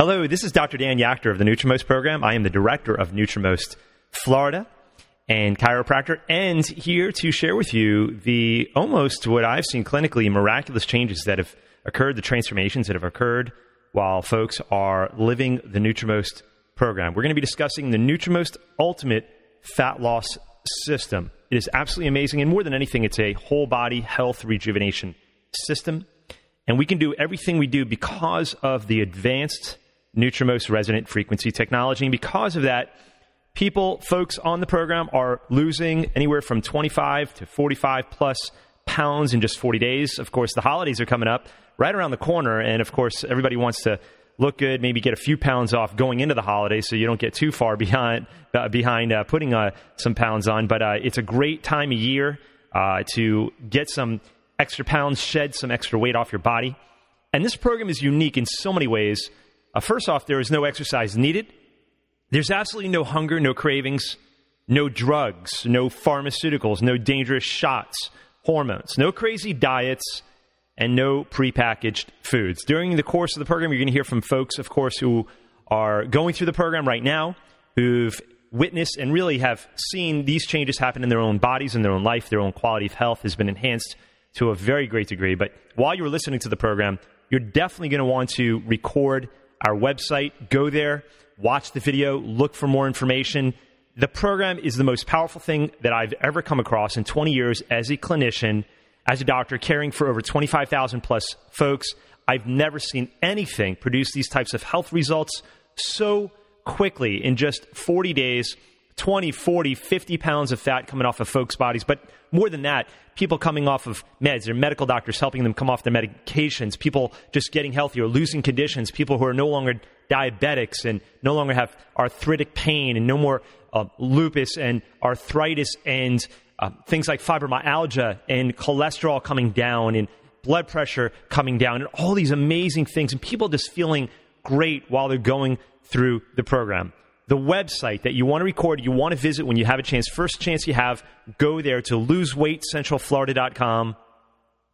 Hello, this is Dr. Dan Yachter of the Nutrimost program. I am the director of Nutrimost Florida and chiropractor, and here to share with you the almost what I've seen clinically miraculous changes that have occurred, the transformations that have occurred while folks are living the Nutrimost program. We're going to be discussing the Nutrimost Ultimate Fat Loss System. It is absolutely amazing, and more than anything, it's a whole body health rejuvenation system. And we can do everything we do because of the advanced Nutrimost resonant frequency technology. And because of that, people, folks on the program are losing anywhere from 25 to 45 plus pounds in just 40 days. Of course, the holidays are coming up right around the corner. And of course, everybody wants to look good, maybe get a few pounds off going into the holidays so you don't get too far behind, uh, behind uh, putting uh, some pounds on. But uh, it's a great time of year uh, to get some extra pounds, shed some extra weight off your body. And this program is unique in so many ways. Uh, first off, there is no exercise needed. There's absolutely no hunger, no cravings, no drugs, no pharmaceuticals, no dangerous shots, hormones, no crazy diets, and no prepackaged foods. During the course of the program, you're going to hear from folks, of course, who are going through the program right now, who've witnessed and really have seen these changes happen in their own bodies, in their own life, their own quality of health has been enhanced to a very great degree. But while you're listening to the program, you're definitely going to want to record our website, go there, watch the video, look for more information. The program is the most powerful thing that I've ever come across in 20 years as a clinician, as a doctor, caring for over 25,000 plus folks. I've never seen anything produce these types of health results so quickly in just 40 days 20, 40, 50 pounds of fat coming off of folks' bodies. But more than that, people coming off of meds, their medical doctors helping them come off their medications, people just getting healthier, losing conditions, people who are no longer diabetics and no longer have arthritic pain and no more uh, lupus and arthritis and uh, things like fibromyalgia and cholesterol coming down and blood pressure coming down and all these amazing things and people just feeling great while they're going through the program the website that you want to record, you want to visit when you have a chance, first chance you have, go there to loseweightcentralflorida.com.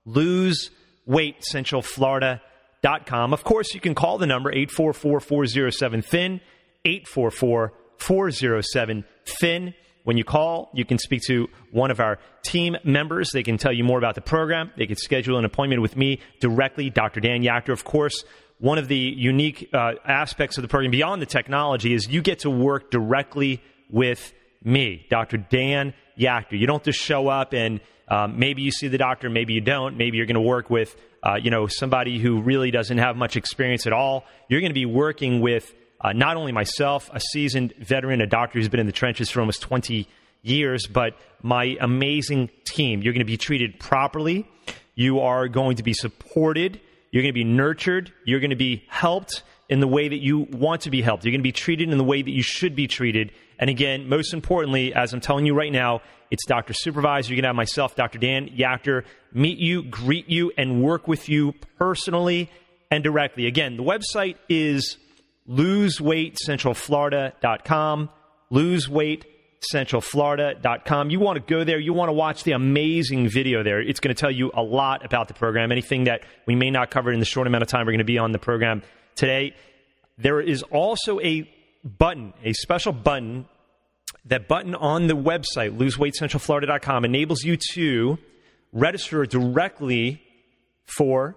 Loseweightcentralflorida.com. Of course, you can call the number 844-407-THIN, 844-407-THIN. When you call, you can speak to one of our team members. They can tell you more about the program. They can schedule an appointment with me directly, Dr. Dan Yachter, of course one of the unique uh, aspects of the program beyond the technology is you get to work directly with me, Dr. Dan Yachter. You don't just show up and um, maybe you see the doctor, maybe you don't. Maybe you're going to work with uh, you know somebody who really doesn't have much experience at all. You're going to be working with uh, not only myself, a seasoned veteran, a doctor who's been in the trenches for almost 20 years, but my amazing team. You're going to be treated properly. You are going to be supported. You're going to be nurtured. You're going to be helped in the way that you want to be helped. You're going to be treated in the way that you should be treated. And again, most importantly, as I'm telling you right now, it's Dr. Supervisor. You're going to have myself, Dr. Dan Yachter, meet you, greet you, and work with you personally and directly. Again, the website is loseweightcentralflorida.com. Lose weight centralflorida.com. You want to go there. You want to watch the amazing video there. It's going to tell you a lot about the program, anything that we may not cover in the short amount of time we're going to be on the program today. There is also a button, a special button. That button on the website, loseweightcentralflorida.com, enables you to register directly for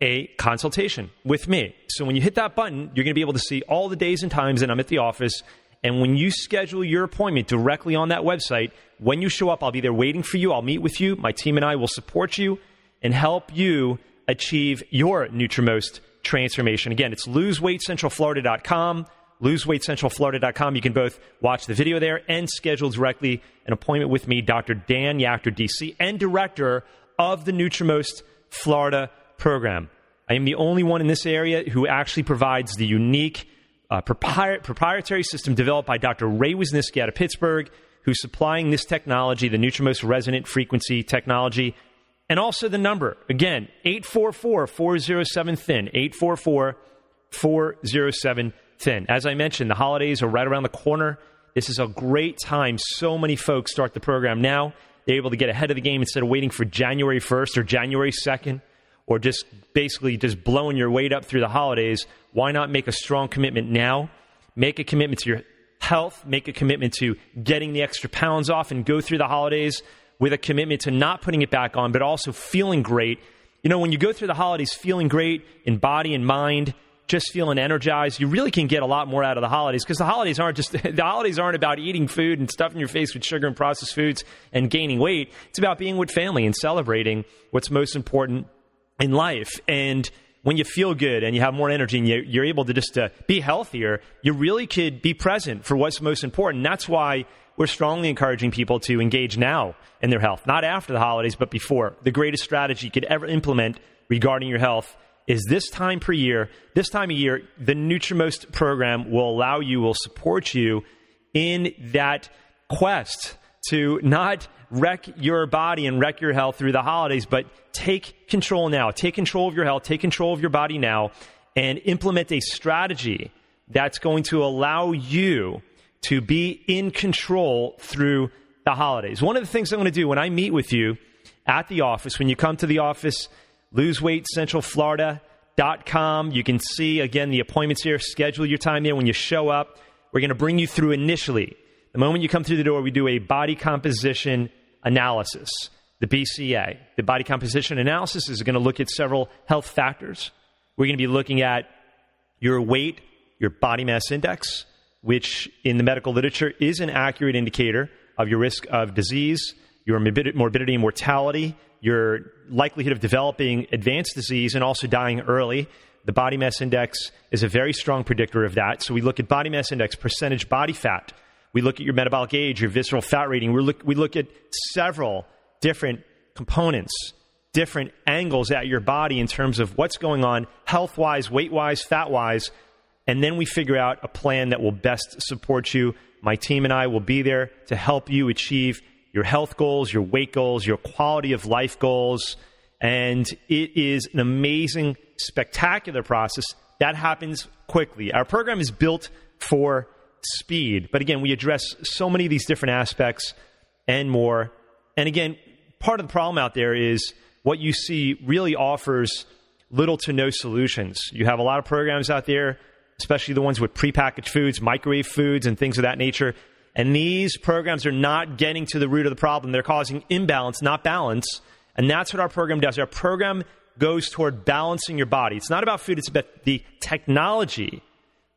a consultation with me. So when you hit that button, you're going to be able to see all the days and times that I'm at the office and when you schedule your appointment directly on that website, when you show up, I'll be there waiting for you. I'll meet with you. My team and I will support you and help you achieve your Nutrimost transformation. Again, it's loseweightcentralflorida.com, loseweightcentralflorida.com. You can both watch the video there and schedule directly an appointment with me, Dr. Dan Yachter, DC, and director of the Nutrimost Florida program. I am the only one in this area who actually provides the unique uh, propri- proprietary system developed by Dr. Ray Wisniewski out of Pittsburgh, who's supplying this technology, the Nutrimost resonant frequency technology, and also the number. Again, 844 407 THIN, 844 407 THIN. As I mentioned, the holidays are right around the corner. This is a great time. So many folks start the program now. They're able to get ahead of the game instead of waiting for January 1st or January 2nd or just basically just blowing your weight up through the holidays, why not make a strong commitment now? Make a commitment to your health, make a commitment to getting the extra pounds off and go through the holidays with a commitment to not putting it back on, but also feeling great. You know, when you go through the holidays feeling great in body and mind, just feeling energized, you really can get a lot more out of the holidays because the holidays aren't just the holidays aren't about eating food and stuffing your face with sugar and processed foods and gaining weight. It's about being with family and celebrating what's most important in life. And when you feel good and you have more energy and you, are able to just uh, be healthier, you really could be present for what's most important. That's why we're strongly encouraging people to engage now in their health, not after the holidays, but before. The greatest strategy you could ever implement regarding your health is this time per year, this time of year, the Nutrimost program will allow you, will support you in that quest to not wreck your body and wreck your health through the holidays, but take control now. Take control of your health, take control of your body now, and implement a strategy that's going to allow you to be in control through the holidays. One of the things I'm going to do when I meet with you at the office, when you come to the office, loseweightcentralflorida.com. You can see, again, the appointments here. Schedule your time there when you show up. We're going to bring you through initially. The moment you come through the door, we do a body composition analysis, the BCA. The body composition analysis is going to look at several health factors. We're going to be looking at your weight, your body mass index, which in the medical literature is an accurate indicator of your risk of disease, your morbidity and mortality, your likelihood of developing advanced disease and also dying early. The body mass index is a very strong predictor of that. So we look at body mass index, percentage body fat. We look at your metabolic age, your visceral fat rating. We look, we look at several different components, different angles at your body in terms of what's going on health wise, weight wise, fat wise. And then we figure out a plan that will best support you. My team and I will be there to help you achieve your health goals, your weight goals, your quality of life goals. And it is an amazing, spectacular process that happens quickly. Our program is built for speed, but again, we address so many of these different aspects and more. And again, part of the problem out there is what you see really offers little to no solutions. You have a lot of programs out there, especially the ones with prepackaged foods, microwave foods, and things of that nature and these programs are not getting to the root of the problem. They're causing imbalance, not balance. And that's what our program does. Our program goes toward balancing your body. It's not about food, it's about the technology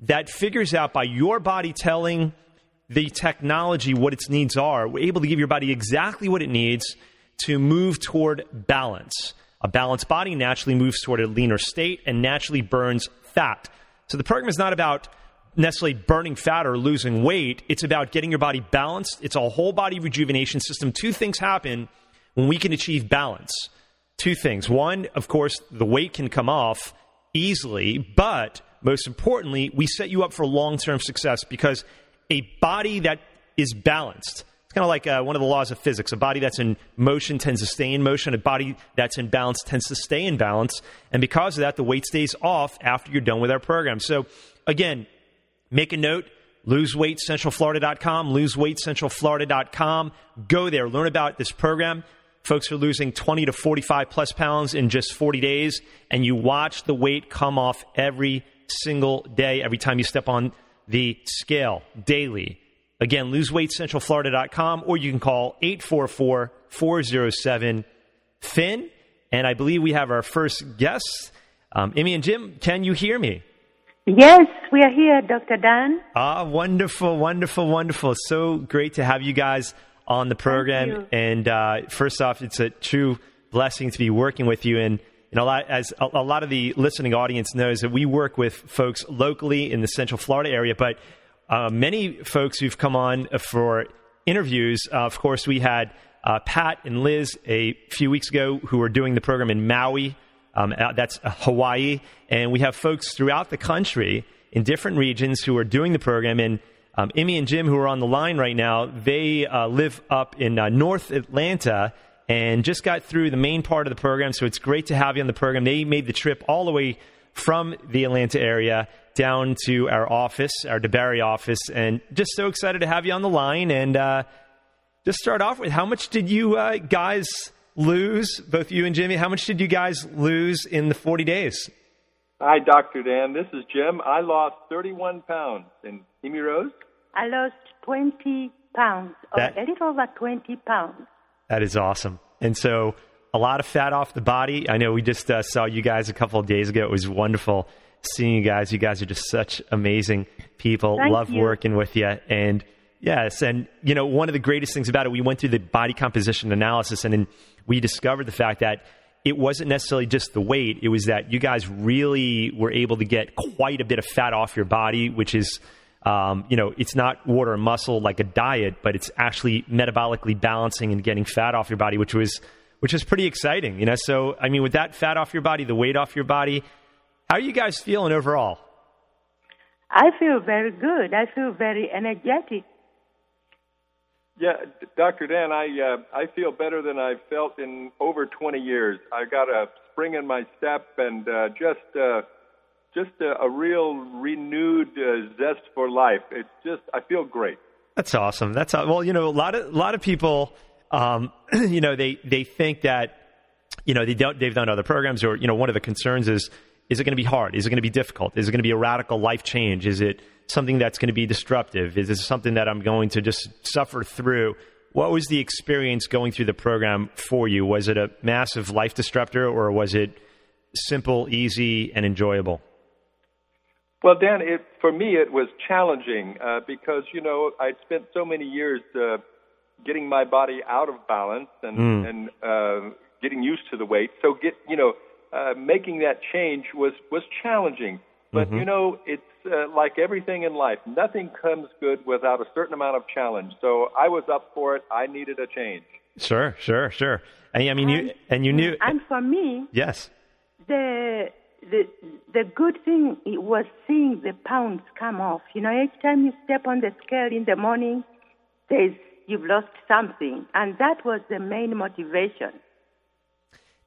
that figures out by your body telling the technology what its needs are. We're able to give your body exactly what it needs to move toward balance. A balanced body naturally moves toward a leaner state and naturally burns fat. So the program is not about necessarily burning fat or losing weight. It's about getting your body balanced. It's a whole body rejuvenation system. Two things happen when we can achieve balance. Two things. One, of course, the weight can come off easily, but most importantly, we set you up for long term success because a body that is balanced, it's kind of like uh, one of the laws of physics. A body that's in motion tends to stay in motion. A body that's in balance tends to stay in balance. And because of that, the weight stays off after you're done with our program. So, again, Make a note loseweightcentralflorida.com, loseweightcentralflorida.com. Go there, learn about this program. Folks are losing 20 to 45 plus pounds in just 40 days, and you watch the weight come off every single day, every time you step on the scale daily. Again, loseweightcentralflorida.com, or you can call 844 407 THIN. And I believe we have our first guest. Um, Emmy and Jim, can you hear me? Yes, we are here, Dr. Dan. Ah, wonderful, wonderful, wonderful. So great to have you guys on the program. And uh, first off, it's a true blessing to be working with you. And know, a lot, as a, lot of the listening audience knows, that we work with folks locally in the Central Florida area, but uh, many folks who've come on for interviews. Uh, of course, we had uh, Pat and Liz a few weeks ago who were doing the program in Maui. Um, uh, that's Hawaii. And we have folks throughout the country in different regions who are doing the program. And um, Emmy and Jim, who are on the line right now, they uh, live up in uh, North Atlanta and just got through the main part of the program. So it's great to have you on the program. They made the trip all the way from the Atlanta area down to our office, our DeBary office, and just so excited to have you on the line. And uh, just start off with how much did you uh, guys lose, both you and Jimmy? How much did you guys lose in the 40 days? Hi, Dr. Dan. This is Jim. I lost 31 pounds. And Amy Rose? I lost 20 pounds, or That- a little over 20 pounds. That is awesome. And so, a lot of fat off the body. I know we just uh, saw you guys a couple of days ago. It was wonderful seeing you guys. You guys are just such amazing people. Thank Love you. working with you. And yes, and you know, one of the greatest things about it, we went through the body composition analysis, and then we discovered the fact that it wasn't necessarily just the weight. It was that you guys really were able to get quite a bit of fat off your body, which is um, you know, it's not water and muscle like a diet, but it's actually metabolically balancing and getting fat off your body, which was which was pretty exciting. You know, so I mean, with that fat off your body, the weight off your body, how are you guys feeling overall? I feel very good. I feel very energetic. Yeah, Dr. Dan, I uh, I feel better than I've felt in over 20 years. I got a spring in my step and uh, just uh, just a, a real renewed uh, zest for life. It's just I feel great. That's awesome. That's well, you know, a lot of a lot of people, um, you know, they they think that, you know, they don't they've done other programs, or you know, one of the concerns is is it going to be hard? Is it going to be difficult? Is it going to be a radical life change? Is it something that's going to be disruptive? Is this something that I'm going to just suffer through? What was the experience going through the program for you? Was it a massive life disruptor, or was it simple, easy, and enjoyable? Well, Dan, it, for me it was challenging uh, because you know I'd spent so many years uh, getting my body out of balance and Mm. and uh, getting used to the weight. So get you know uh, making that change was was challenging. But you know it's uh, like everything in life. Nothing comes good without a certain amount of challenge. So I was up for it. I needed a change. Sure, sure, sure. And I mean, you and you knew, And for me, yes. the the the good thing was seeing the pounds come off. You know, each time you step on the scale in the morning, there's you've lost something, and that was the main motivation.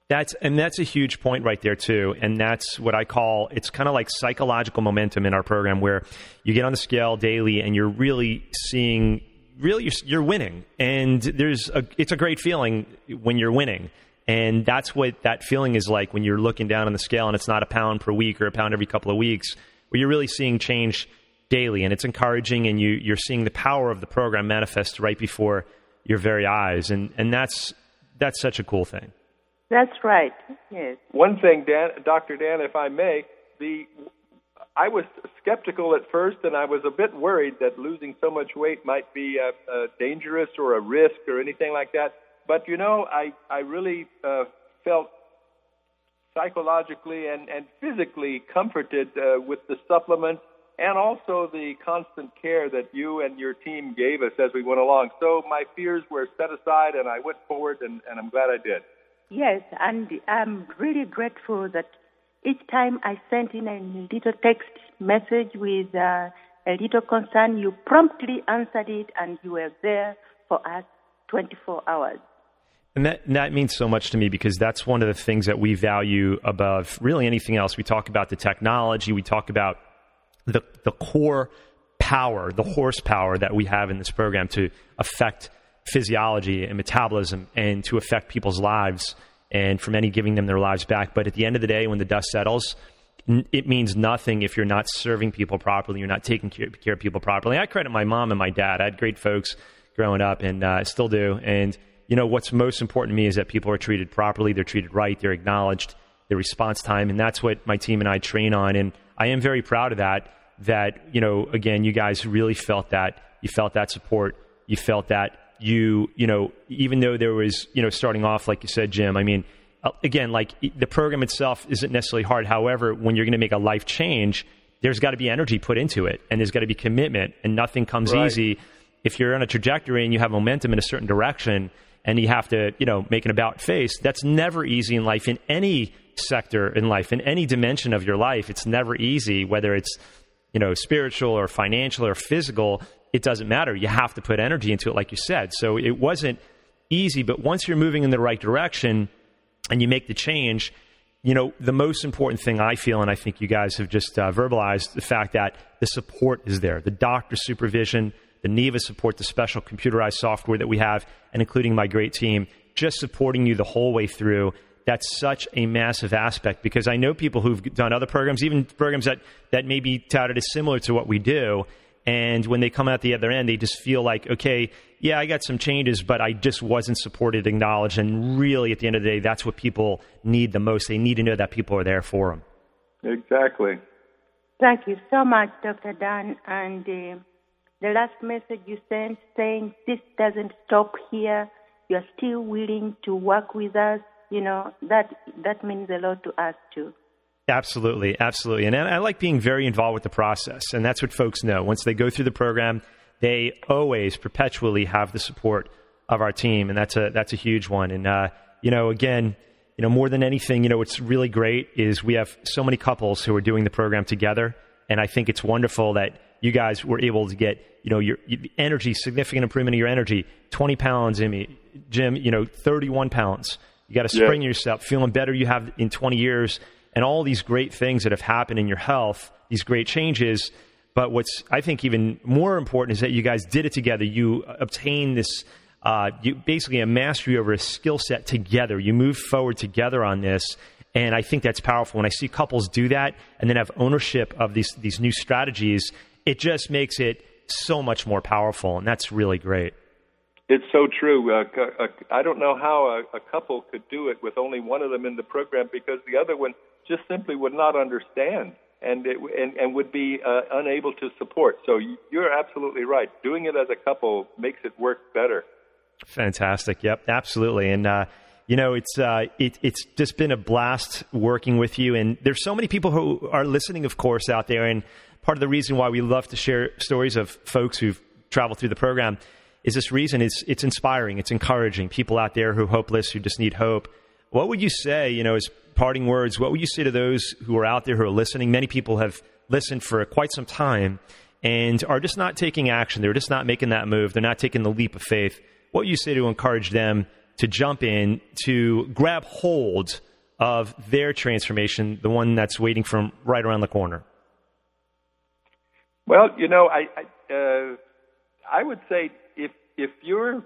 That's and that's a huge point right there too, and that's what I call it's kind of like psychological momentum in our program, where you get on the scale daily and you're really seeing, really you're, you're winning, and there's a it's a great feeling when you're winning, and that's what that feeling is like when you're looking down on the scale and it's not a pound per week or a pound every couple of weeks, where you're really seeing change daily, and it's encouraging, and you you're seeing the power of the program manifest right before your very eyes, and and that's that's such a cool thing. That's right. Yes. One thing, Dan, Dr. Dan, if I may, the I was skeptical at first, and I was a bit worried that losing so much weight might be uh, uh, dangerous or a risk or anything like that. But you know, I I really uh, felt psychologically and and physically comforted uh, with the supplement and also the constant care that you and your team gave us as we went along. So my fears were set aside, and I went forward, and, and I'm glad I did. Yes, and I'm really grateful that each time I sent in a little text message with uh, a little concern, you promptly answered it and you were there for us 24 hours. And that, and that means so much to me because that's one of the things that we value above really anything else. We talk about the technology, we talk about the, the core power, the horsepower that we have in this program to affect physiology and metabolism and to affect people's lives and for many giving them their lives back. But at the end of the day, when the dust settles, it means nothing if you're not serving people properly, you're not taking care, care of people properly. I credit my mom and my dad. I had great folks growing up and uh, still do. And, you know, what's most important to me is that people are treated properly, they're treated right, they're acknowledged, their response time. And that's what my team and I train on. And I am very proud of that, that, you know, again, you guys really felt that. You felt that support. You felt that you, you know, even though there was, you know, starting off, like you said, Jim, I mean, uh, again, like the program itself isn't necessarily hard. However, when you're going to make a life change, there's got to be energy put into it and there's got to be commitment and nothing comes Right. easy. If you're on a trajectory and you have momentum in a certain direction and you have to, you know, make an about face, that's never easy in life in any sector in life, in any dimension of your life. It's never easy, whether it's, you know, spiritual or financial or physical, it doesn't matter. You have to put energy into it, like you said. So it wasn't easy, but once you're moving in the right direction and you make the change, you know, the most important thing I feel, and I think you guys have just uh, verbalized the fact that the support is there, the doctor supervision, the NEVA support, the special computerized software that we have, and including my great team, just supporting you the whole way through. That's such a massive aspect because I know people who've done other programs, even programs that, that may be touted as similar to what we do. And when they come out the other end, they just feel like, okay, yeah, I got some changes, but I just wasn't supported, acknowledged. And really, at the end of the day, that's what people need the most. They need to know that people are there for them. Exactly. Thank you so much, Dr. Dan. And uh, the last message you sent saying this doesn't stop here. You're still willing to work with us. You know that that means a lot to us too. Absolutely, absolutely, and I like being very involved with the process, and that's what folks know. Once they go through the program, they always perpetually have the support of our team, and that's a that's a huge one. And uh, you know, again, you know, more than anything, you know, what's really great is we have so many couples who are doing the program together, and I think it's wonderful that you guys were able to get, you know, your, your energy, significant improvement in your energy, 20 pounds, Jimmy, Jim, you know, 31 pounds. You got to spring yeah. yourself, feeling better you have in 20 years, and all these great things that have happened in your health, these great changes. But what's, I think, even more important is that you guys did it together. You obtained this uh, you basically a mastery over a skill set together. You move forward together on this. And I think that's powerful. When I see couples do that and then have ownership of these, these new strategies, it just makes it so much more powerful. And that's really great. It's so true. Uh, uh, I don't know how a, a couple could do it with only one of them in the program because the other one just simply would not understand and it, and, and would be uh, unable to support. So you're absolutely right. Doing it as a couple makes it work better. Fantastic. Yep, absolutely. And uh, you know, it's uh, it, it's just been a blast working with you. And there's so many people who are listening, of course, out there. And part of the reason why we love to share stories of folks who've traveled through the program is this reason. It's it's inspiring. It's encouraging people out there who are hopeless, who just need hope. What would you say? You know, as parting words, what would you say to those who are out there who are listening? Many people have listened for quite some time and are just not taking action. They're just not making that move. They're not taking the leap of faith what you say to encourage them to jump in, to grab hold of their transformation, the one that's waiting from right around the corner? Well, you know, I I, uh, I would say if if you're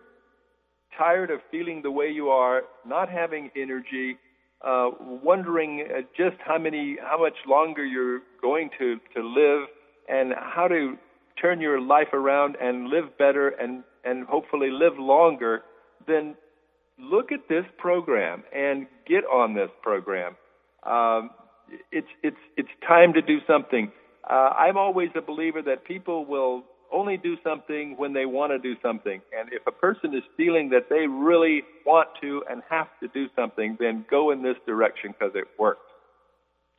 tired of feeling the way you are, not having energy, uh, wondering uh, just how many how much longer you're going to to live, and how to turn your life around and live better and and hopefully live longer, then look at this program and get on this program. Um, it's it's it's time to do something. Uh, I'm always a believer that people will only do something when they want to do something. And if a person is feeling that they really want to and have to do something, then go in this direction because it works.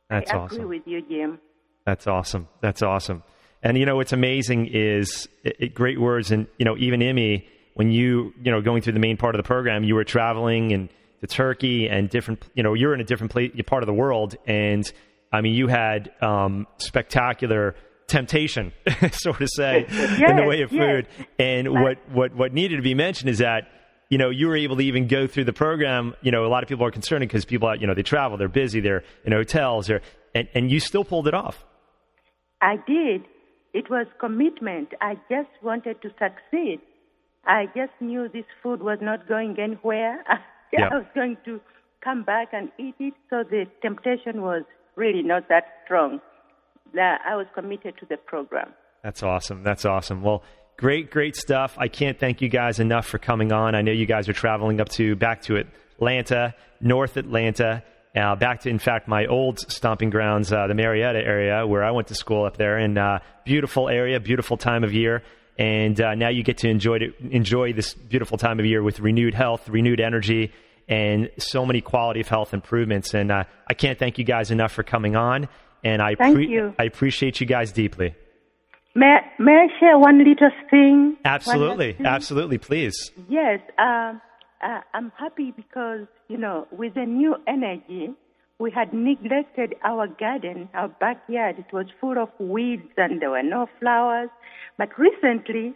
That's I awesome. agree with you, Jim. That's awesome. That's awesome. And you know what's amazing is it, it, great words, and you know even Imi, when you you know going through the main part of the program, you were traveling and to Turkey and different, you know, you're in a different place, part of the world, and I mean you had um, spectacular temptation, so to say, yes, in the way of food. Yes. And what what what needed to be mentioned is that you know, you were able to even go through the program. You know, a lot of people are concerned because people, you know, they travel, they're busy, they're in hotels, they're, and, and you still pulled it off. I did. It was commitment. I just wanted to succeed. I just knew this food was not going anywhere. I was going to come back and eat it, so the temptation was really not that strong. I was committed to the program. That's awesome. That's awesome. Well, great, great stuff. I can't thank you guys enough for coming on. I know you guys are traveling up to back to Atlanta, North Atlanta, uh, back to, in fact, my old stomping grounds, uh, the Marietta area, where I went to school up there. And uh, beautiful area, beautiful time of year. And uh, now you get to enjoy it, enjoy this beautiful time of year with renewed health, renewed energy, and so many quality of health improvements. And uh, I can't thank you guys enough for coming on. And I, pre- you. I appreciate you guys deeply. May, may I share one little thing? Absolutely, thing? absolutely, please. Yes, um, uh, I'm happy because, you know, with the new energy, we had neglected our garden, our backyard. It was full of weeds and there were no flowers. But recently,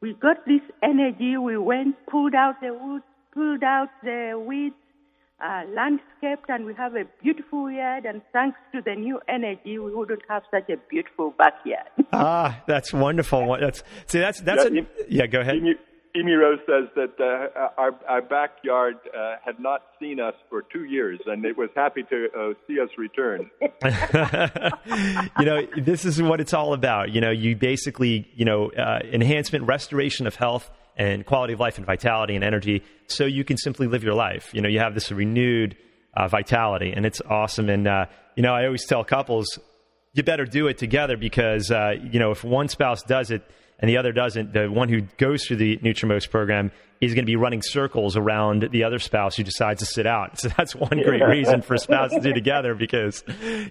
we got this energy. We went, pulled out the woods, pulled out the weeds, uh, landscaped, and we have a beautiful yard. And thanks to the new energy, we wouldn't have such a beautiful backyard. ah, that's wonderful. That's see, that's that's yeah, a, yeah. Go ahead. Amy Rose says that uh, our, our backyard uh, had not seen us for two years, and it was happy to uh, see us return. you know, this is what it's all about. You know, you basically, you know, uh, enhancement, restoration of health and quality of life and vitality and energy, so you can simply live your life. You know, you have this renewed uh, vitality, and it's awesome. And uh, you know, I always tell couples, you better do it together because you know, if one spouse does it and the other doesn't, the one who goes through the Nutrimost program is going to be running circles around the other spouse who decides to sit out. So that's one great reason for spouses to do together because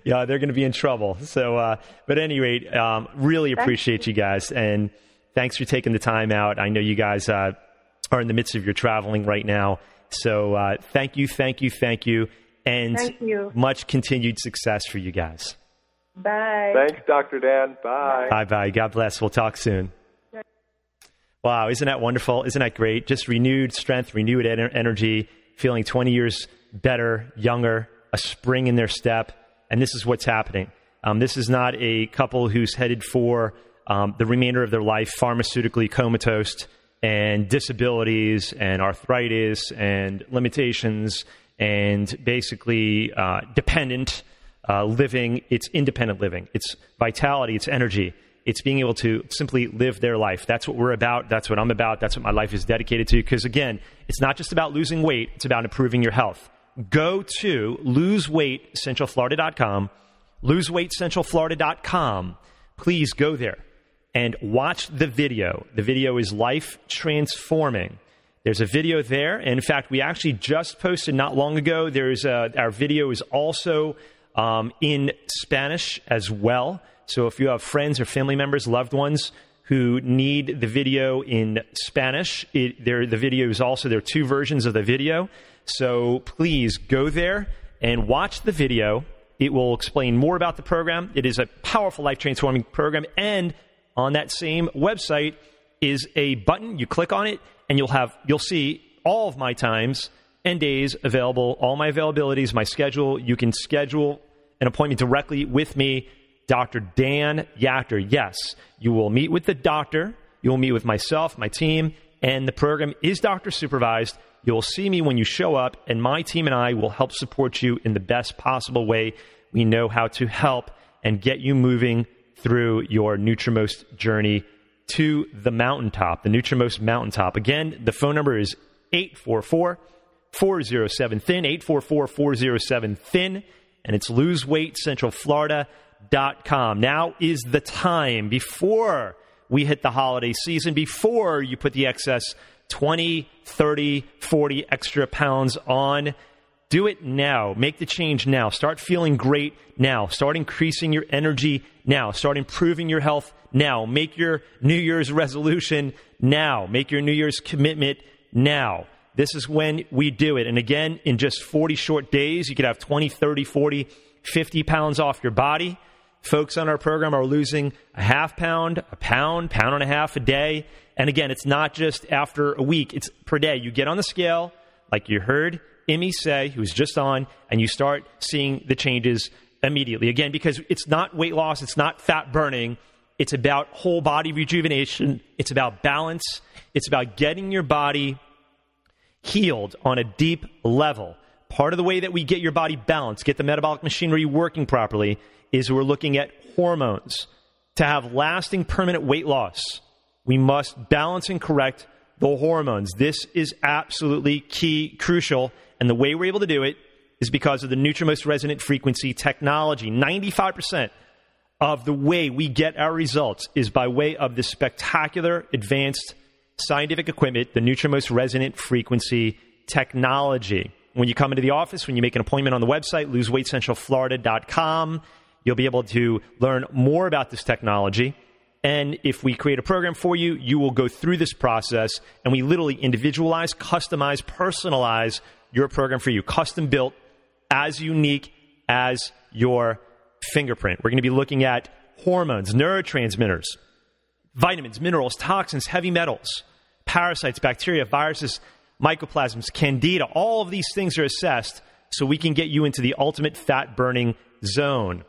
yeah, they're going to be in trouble. So, uh, but at any rate, um, really appreciate you guys and thanks for taking the time out. I know you guys uh, are in the midst of your traveling right now. So uh, thank you, thank you, thank you, and Thank you. much continued success for you guys. Bye. Thanks, Dr. Dan. Bye. Bye bye. God bless. We'll talk soon. Wow, isn't that wonderful? Isn't that great? Just renewed strength, renewed ener- energy, feeling 20 years better, younger, a spring in their step. And this is what's happening. Um, this is not a couple who's headed for um, the remainder of their life pharmaceutically comatose and disabilities and arthritis and limitations and basically uh, dependent uh, living. It's independent living. It's vitality. It's energy. It's being able to simply live their life. That's what we're about. That's what I'm about. That's what my life is dedicated to. Because again, it's not just about losing weight, it's about improving your health. Go to loseweightcentralflorida.com, loseweightcentralflorida.com. Please go there and watch the video. The video is life transforming. There's a video there. And in fact, we actually just posted not long ago. There's a, our video is also um, in Spanish as well. So if you have friends or family members, loved ones who need the video in Spanish, it, there, the video is also, there are two versions of the video. So please go there and watch the video. It will explain more about the program. It is a powerful life transforming program. And on that same website is a button. You click on it and you'll have, you'll see all of my times and days available, all my availabilities, my schedule. You can schedule an appointment directly with me, Dr. Dan Yachter. Yes, you will meet with the doctor. You will meet with myself, my team, and the program is doctor supervised. You'll see me when you show up, and my team and I will help support you in the best possible way. We know how to help and get you moving through your Nutrimost journey to the mountaintop, the Nutrimost mountaintop. Again, the phone number is 844 407 Thin, 844 407 Thin, and it's loseweightcentralflorida.com. Now is the time before we hit the holiday season, before you put the excess 20, 30, 40 extra pounds on. Do it now. Make the change now. Start feeling great now. Start increasing your energy now. Start improving your health now. Make your New Year's resolution now. Make your New Year's commitment now. This is when we do it. And again, in just 40 short days, you could have 20, 30, 40, 50 pounds off your body. Folks on our program are losing a half pound, a pound, pound and a half a day. And again, it's not just after a week, it's per day. You get on the scale, like you heard Emmy say, who was just on, and you start seeing the changes immediately. Again, because it's not weight loss, it's not fat burning, it's about whole body rejuvenation, it's about balance, it's about getting your body healed on a deep level. Part of the way that we get your body balanced, get the metabolic machinery working properly, is we're looking at hormones. To have lasting permanent weight loss, we must balance and correct the hormones. This is absolutely key, crucial, and the way we're able to do it is because of the Nutrimost resonant frequency technology. 95% of the way we get our results is by way of this spectacular advanced scientific equipment, the Nutrimost resonant frequency technology. When you come into the office, when you make an appointment on the website, loseweightcentralflorida.com, you'll be able to learn more about this technology. And if we create a program for you, you will go through this process and we literally individualize, customize, personalize your program for you, custom built, as unique as your fingerprint. We're going to be looking at hormones, neurotransmitters, vitamins, minerals, toxins, heavy metals, parasites, bacteria, viruses, mycoplasms, candida. All of these things are assessed so we can get you into the ultimate fat burning zone.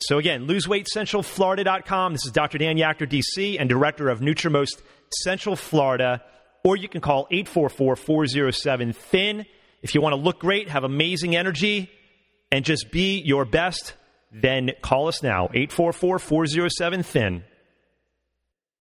So again, loseweightcentralflorida.com. This is Dr. Dan Yachter, DC, and director of Nutrimost Central Florida. or you can call 844 407 THIN. If you want to look great, have amazing energy, and just be your best, then call us now 844 407 THIN.